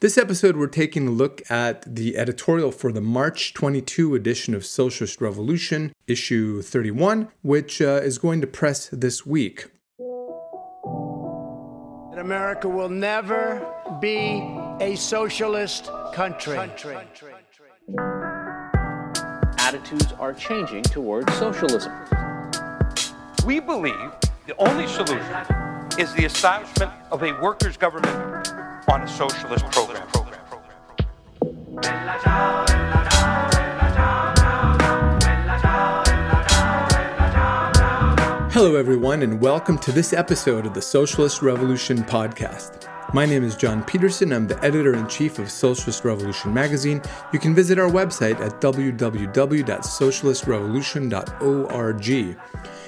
This episode, we're taking a look at the editorial for the March 22 edition of Socialist Revolution, issue 31, which uh, is going to press this week. America will never be a socialist country. Attitudes are changing towards socialism. We believe the only solution is the establishment of a workers' government on a socialist program. Hello, everyone, and welcome to this episode of the Socialist Revolution podcast. My name is John Peterson. I'm the editor in chief of Socialist Revolution magazine. You can visit our website at www.socialistrevolution.org.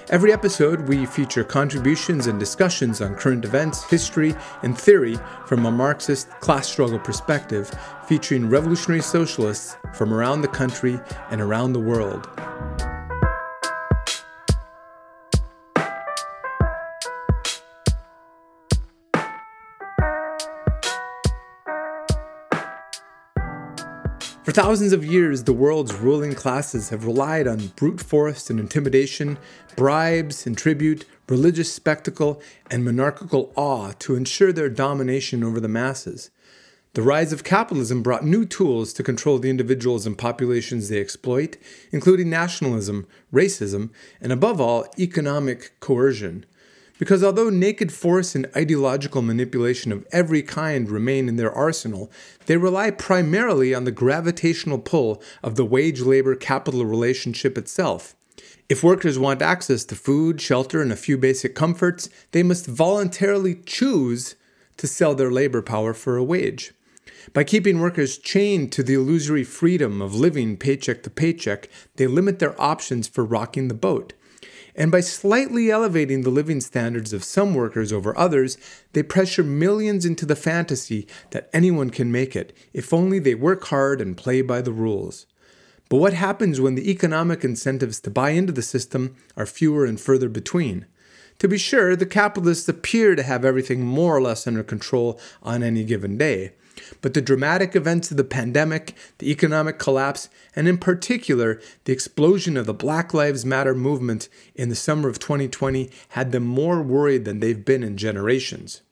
Every episode, we feature contributions and discussions on current events, history, and theory from a Marxist class struggle perspective, featuring revolutionary socialists from around the country and around the world. For thousands of years, the world's ruling classes have relied on brute force and intimidation, bribes and tribute, religious spectacle, and monarchical awe to ensure their domination over the masses. The rise of capitalism brought new tools to control the individuals and populations they exploit, including nationalism, racism, and above all, economic coercion. Because although naked force and ideological manipulation of every kind remain in their arsenal, they rely primarily on the gravitational pull of the wage labor capital relationship itself. If workers want access to food, shelter, and a few basic comforts, they must voluntarily choose to sell their labor power for a wage. By keeping workers chained to the illusory freedom of living paycheck to paycheck, they limit their options for rocking the boat. And by slightly elevating the living standards of some workers over others, they pressure millions into the fantasy that anyone can make it, if only they work hard and play by the rules. But what happens when the economic incentives to buy into the system are fewer and further between? To be sure, the capitalists appear to have everything more or less under control on any given day. But the dramatic events of the pandemic, the economic collapse, and in particular, the explosion of the Black Lives Matter movement in the summer of 2020 had them more worried than they've been in generations.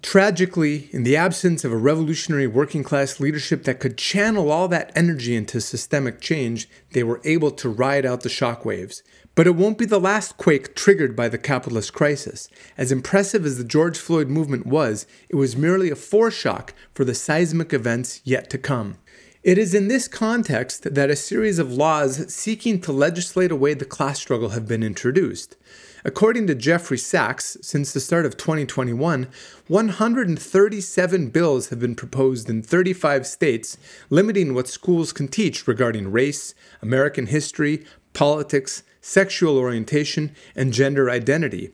Tragically, in the absence of a revolutionary working class leadership that could channel all that energy into systemic change, they were able to ride out the shockwaves. But it won't be the last quake triggered by the capitalist crisis. As impressive as the George Floyd movement was, it was merely a foreshock for the seismic events yet to come. It is in this context that a series of laws seeking to legislate away the class struggle have been introduced. According to Jeffrey Sachs, since the start of 2021, 137 bills have been proposed in 35 states limiting what schools can teach regarding race, American history, politics, sexual orientation, and gender identity.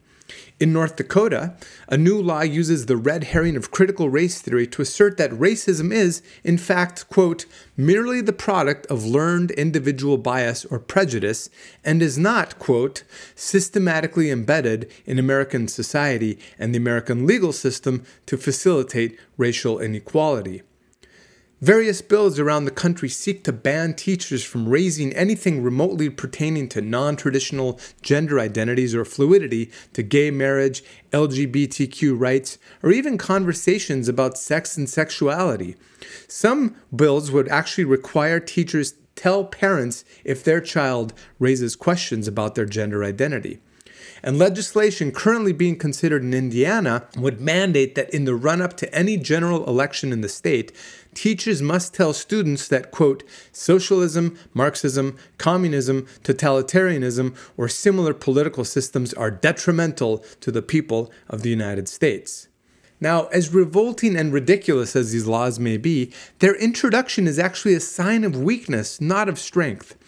In North Dakota, a new law uses the red herring of critical race theory to assert that racism is, in fact, quote, merely the product of learned individual bias or prejudice and is not, quote, systematically embedded in American society and the American legal system to facilitate racial inequality. Various bills around the country seek to ban teachers from raising anything remotely pertaining to non traditional gender identities or fluidity, to gay marriage, LGBTQ rights, or even conversations about sex and sexuality. Some bills would actually require teachers tell parents if their child raises questions about their gender identity. And legislation currently being considered in Indiana would mandate that in the run up to any general election in the state, teachers must tell students that, quote, socialism, Marxism, communism, totalitarianism, or similar political systems are detrimental to the people of the United States. Now, as revolting and ridiculous as these laws may be, their introduction is actually a sign of weakness, not of strength.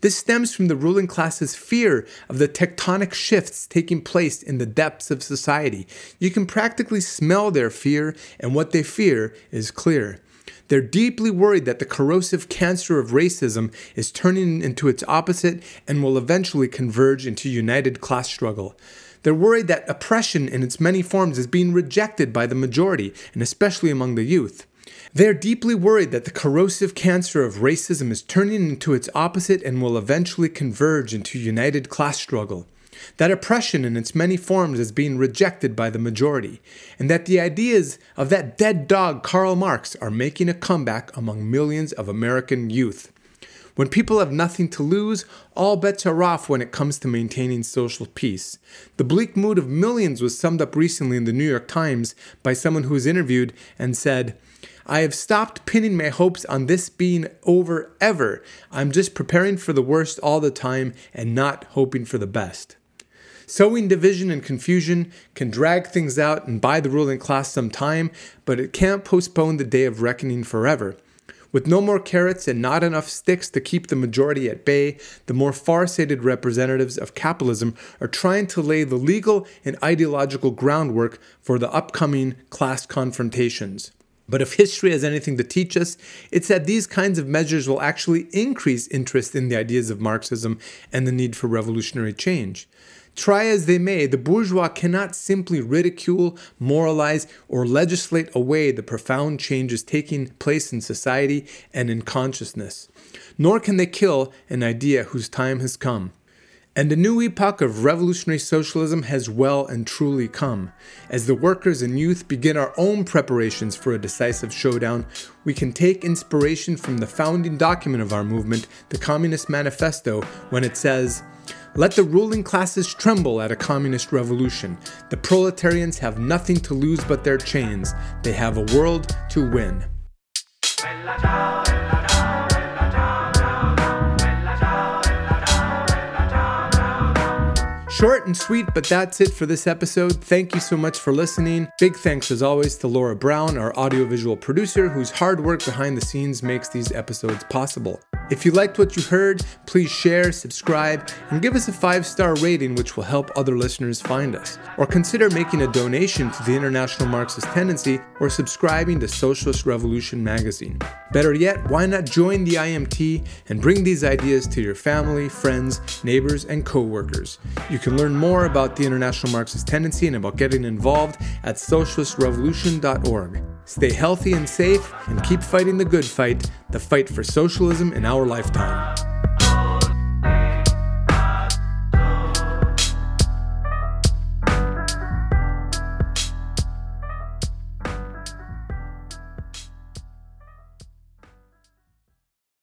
This stems from the ruling class's fear of the tectonic shifts taking place in the depths of society. You can practically smell their fear, and what they fear is clear. They're deeply worried that the corrosive cancer of racism is turning into its opposite and will eventually converge into united class struggle. They're worried that oppression in its many forms is being rejected by the majority, and especially among the youth. They're deeply worried that the corrosive cancer of racism is turning into its opposite and will eventually converge into united class struggle. That oppression in its many forms is being rejected by the majority, and that the ideas of that dead dog Karl Marx are making a comeback among millions of American youth. When people have nothing to lose, all bets are off when it comes to maintaining social peace. The bleak mood of millions was summed up recently in the New York Times by someone who was interviewed and said, I have stopped pinning my hopes on this being over ever. I'm just preparing for the worst all the time and not hoping for the best. Sowing division and confusion can drag things out and buy the ruling class some time, but it can't postpone the day of reckoning forever. With no more carrots and not enough sticks to keep the majority at bay, the more far-sighted representatives of capitalism are trying to lay the legal and ideological groundwork for the upcoming class confrontations. But if history has anything to teach us, it's that these kinds of measures will actually increase interest in the ideas of Marxism and the need for revolutionary change. Try as they may, the bourgeois cannot simply ridicule, moralize, or legislate away the profound changes taking place in society and in consciousness. Nor can they kill an idea whose time has come. And a new epoch of revolutionary socialism has well and truly come. As the workers and youth begin our own preparations for a decisive showdown, we can take inspiration from the founding document of our movement, the Communist Manifesto, when it says, let the ruling classes tremble at a communist revolution. The proletarians have nothing to lose but their chains. They have a world to win. Short and sweet, but that's it for this episode. Thank you so much for listening. Big thanks, as always, to Laura Brown, our audiovisual producer, whose hard work behind the scenes makes these episodes possible. If you liked what you heard, please share, subscribe, and give us a five star rating, which will help other listeners find us. Or consider making a donation to the International Marxist Tendency or subscribing to Socialist Revolution magazine. Better yet, why not join the IMT and bring these ideas to your family, friends, neighbors, and co workers? You can learn more about the International Marxist Tendency and about getting involved at socialistrevolution.org. Stay healthy and safe, and keep fighting the good fight, the fight for socialism in our lifetime.